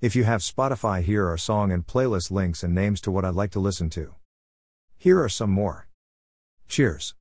If you have Spotify, here are song and playlist links and names to what I'd like to listen to. Here are some more. Cheers.